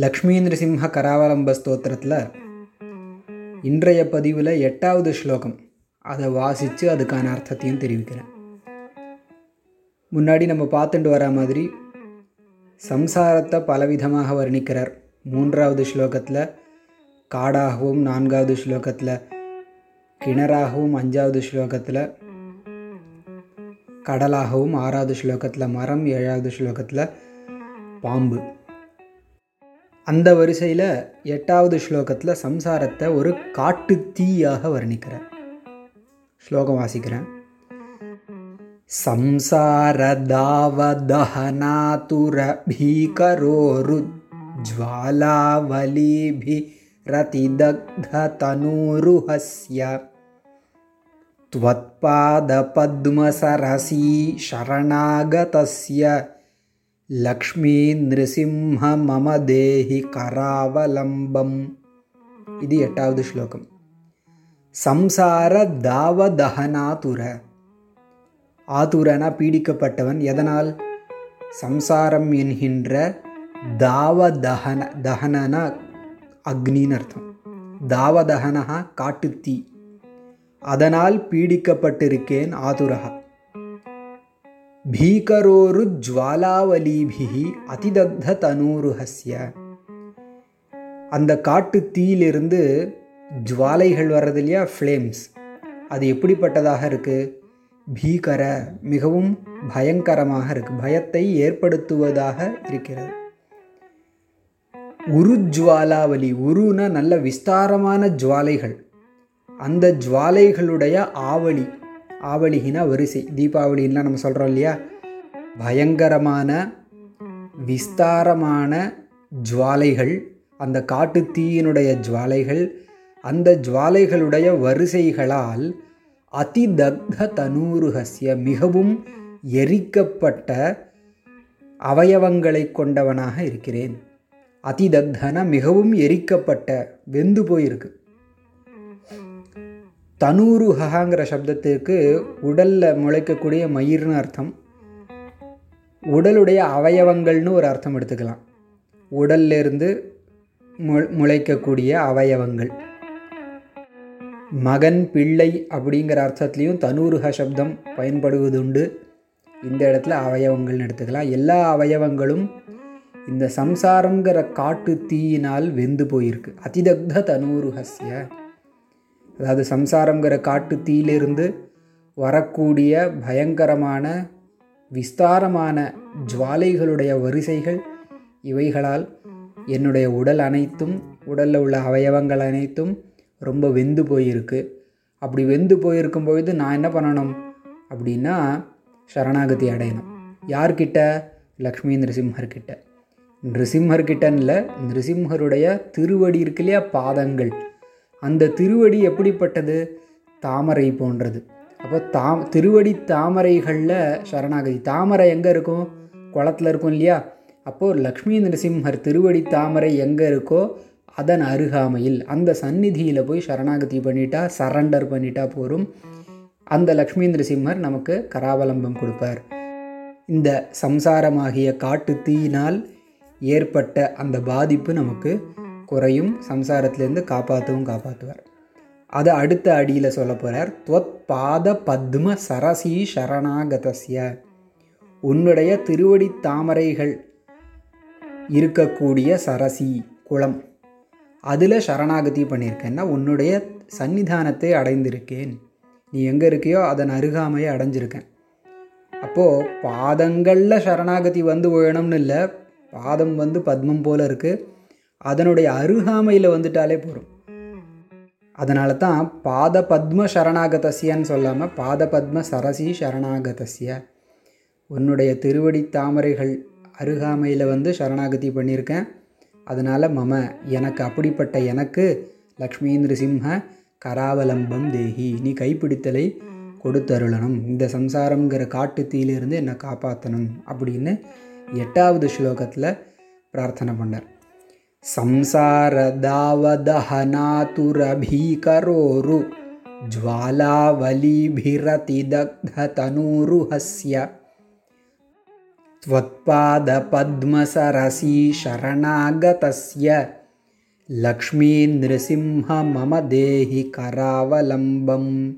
லக்ஷ்மீந்திர சிம்ஹ கராவலம்ப ஸ்தோத்திரத்தில் இன்றைய பதிவில் எட்டாவது ஸ்லோகம். அதை வாசித்து அதுக்கான அர்த்தத்தையும் தெரிவிக்கிறேன். முன்னாடி நம்ம பார்த்துட்டு வர மாதிரி சம்சாரத்தை பலவிதமாக வர்ணிக்கிறார். மூன்றாவது ஸ்லோகத்தில் காடாகவும் நான்காவது ஸ்லோகத்தில் கிணறாகவும் அஞ்சாவது ஸ்லோகத்தில் கடலாகவும் ஆறாவது ஸ்லோகத்தில் மரம் ஏழாவது ஸ்லோகத்தில் பாம்பு. அந்த வரிசையில் எட்டாவது ஸ்லோகத்தில் சம்சாரத்தை ஒரு காட்டு தீயாக வர்ணிக்கிறார் ஸ்லோகம் வாசிக்கிறேன் संसारदावदहनातुर भीकरोरु ज्वालावलीभिरतिदग्धतनूरुहस्य त्वत्पादपद्मसरसी शरणागतस्य லக்ஷ்மீ நிருசிம்ஹ மம தேஹி கராவலம்பம். இது எட்டாவது ஸ்லோகம். சம்சார தாவதகனாதுர ஆதுரனா பீடிக்கப்பட்டவன் எதனால்? சம்சாரம் என்கின்ற தாவதகன தகனனா அக்னின்னு அர்த்தம். தாவதகனஹா காட்டுத்தீ. அதனால் பீடிக்கப்பட்டிருக்கேன் ஆதுரகா பீகரோருஜ்வாலாவலீபிஹி அதிதக்த தனூருஹஸ்ய அந்த காட்டு தீயிலிருந்து ஜுவாலைகள் வர்றது இல்லையா ஃப்ளேம்ஸ் அது எப்படிப்பட்டதாக இருக்குது பீகர மிகவும் பயங்கரமாக இருக்குது பயத்தை ஏற்படுத்துவதாக இருக்கிறது. உருஜ்வாலாவலி உருன உருனா நல்ல விஸ்தாரமான ஜுவாலைகள். அந்த ஜுவாலைகளுடைய ஆவலி ஆவலிகினா வரிசை. தீபாவளின்லாம் நம்ம சொல்கிறோம் இல்லையா? பயங்கரமான விஸ்தாரமான ஜுவாலைகள். அந்த காட்டு தீயினுடைய ஜுவாலைகள். அந்த ஜுவாலைகளுடைய வரிசைகளால் அதிதக்த தனூருகசிய மிகவும் எரிக்கப்பட்ட அவயவங்களை கொண்டவனாக இருக்கிறேன். அதிதக்தன மிகவும் எரிக்கப்பட்ட வெந்து போயிருக்கு. தனூருஹாங்கிற சப்தத்துக்கு உடலில் முளைக்கக்கூடிய மயிர்னு அர்த்தம். உடலுடைய அவயவங்கள்னு ஒரு அர்த்தம் எடுத்துக்கலாம். உடல்லிருந்து மு முளைக்கக்கூடிய அவயவங்கள். மகன் பிள்ளை அப்படிங்கிற அர்த்தத்துலேயும் தனூருக சப்தம் பயன்படுவதுண்டு. இந்த இடத்துல அவயவங்கள்னு எடுத்துக்கலாம். எல்லா அவயவங்களும் இந்த சம்சாரங்கிற காட்டு தீயினால் வெந்து போயிருக்கு. அதிதக்த தனூருகசிய அதாவது சம்சாரங்கிற காட்டு தீயிலிருந்து வரக்கூடிய பயங்கரமான விஸ்தாரமான ஜுவாலைகளுடைய வரிசைகள் இவைகளால் என்னுடைய உடல் அனைத்தும் உடலில் உள்ள அவயவங்கள் அனைத்தும் ரொம்ப வெந்து போயிருக்கு. அப்படி வெந்து போயிருக்கும் பொழுது நான் என்ன பண்ணணும் அப்படின்னா சரணாகதி அடையணும். யார்கிட்ட? லக்ஷ்மி நிருசிம்ஹர்கிட்ட நிருசிம்ஹர்கிட்டன்னு இல்லை நிருசிம்ஹருடைய திருவடி இருக்கு இல்லையா? பாதங்கள். அந்த திருவடி எப்படிப்பட்டது? தாமரை போன்றது. அப்போ தாம் திருவடி தாமரைகளில் சரணாகதி. தாமரை எங்கே இருக்கும்? குளத்தில் இருக்கும் இல்லையா? அப்போது லக்ஷ்மி நரசிம்ஹர் திருவடி தாமரை எங்கே இருக்கோ அதன் அருகாமையில் அந்த சந்நிதியில் போய் சரணாகதி பண்ணிட்டா சரண்டர் பண்ணிட்டா போகும் அந்த லக்ஷ்மி நரசிம்மர் நமக்கு கராவலம்பம் கொடுப்பார். இந்த சம்சாரமாகிய காட்டு தீயினால் ஏற்பட்ட அந்த பாதிப்பு நமக்கு குறையும் சம்சாரத்திலேருந்து காப்பாற்றவும் காப்பாற்றுவார் அதை அடுத்த அடியில் சொல்ல போகிறார் துவத் பாத பத்ம சரசி சரணாகதசிய உன்னுடைய திருவடி தாமரைகள் இருக்கக்கூடிய சரசி குளம். அதில் சரணாகதி பண்ணியிருக்கேன்னா உன்னுடைய சன்னிதானத்தை அடைந்திருக்கேன். நீ எங்கே இருக்கியோ அதன் அருகாமையை அடைஞ்சிருக்கேன். அப்போது பாதங்களில் சரணாகதி வந்து விழணும்னு இல்லை பாதம் வந்து பத்மம் போல் இருக்குது அதனுடைய அருகாமையில் வந்துட்டாலே போகிறோம் அதனால தான் பாத பத்ம சரணாகதசியன்னு சொல்லாமல் பாத பத்ம சரசி சரணாகதசிய. உன்னுடைய திருவடி தாமரைகள் அருகாமையில் வந்து சரணாகதி பண்ணியிருக்கேன். அதனால் மம எனக்கு அப்படிப்பட்ட எனக்கு லக்ஷ்மி சிம்ஹ கராவலம்பம் தேகி நீ கைப்பிடித்தலை கொடுத்தருளணும். இந்த சம்சாரம்ங்கிற காட்டு தீயிலிருந்து என்னை காப்பாற்றணும் அப்படின்னு எட்டாவது ஸ்லோகத்தில் பிரார்த்தனை பண்ணார். संसारदावदहनातुरभीकरोरु ज्वालावलीभिरतिदग्धतनूरुहस्य। त्वत्पादपद्मसरसी शरणागतस्य लक्ष्मी नृसिंह मम देहि करावलम्बम्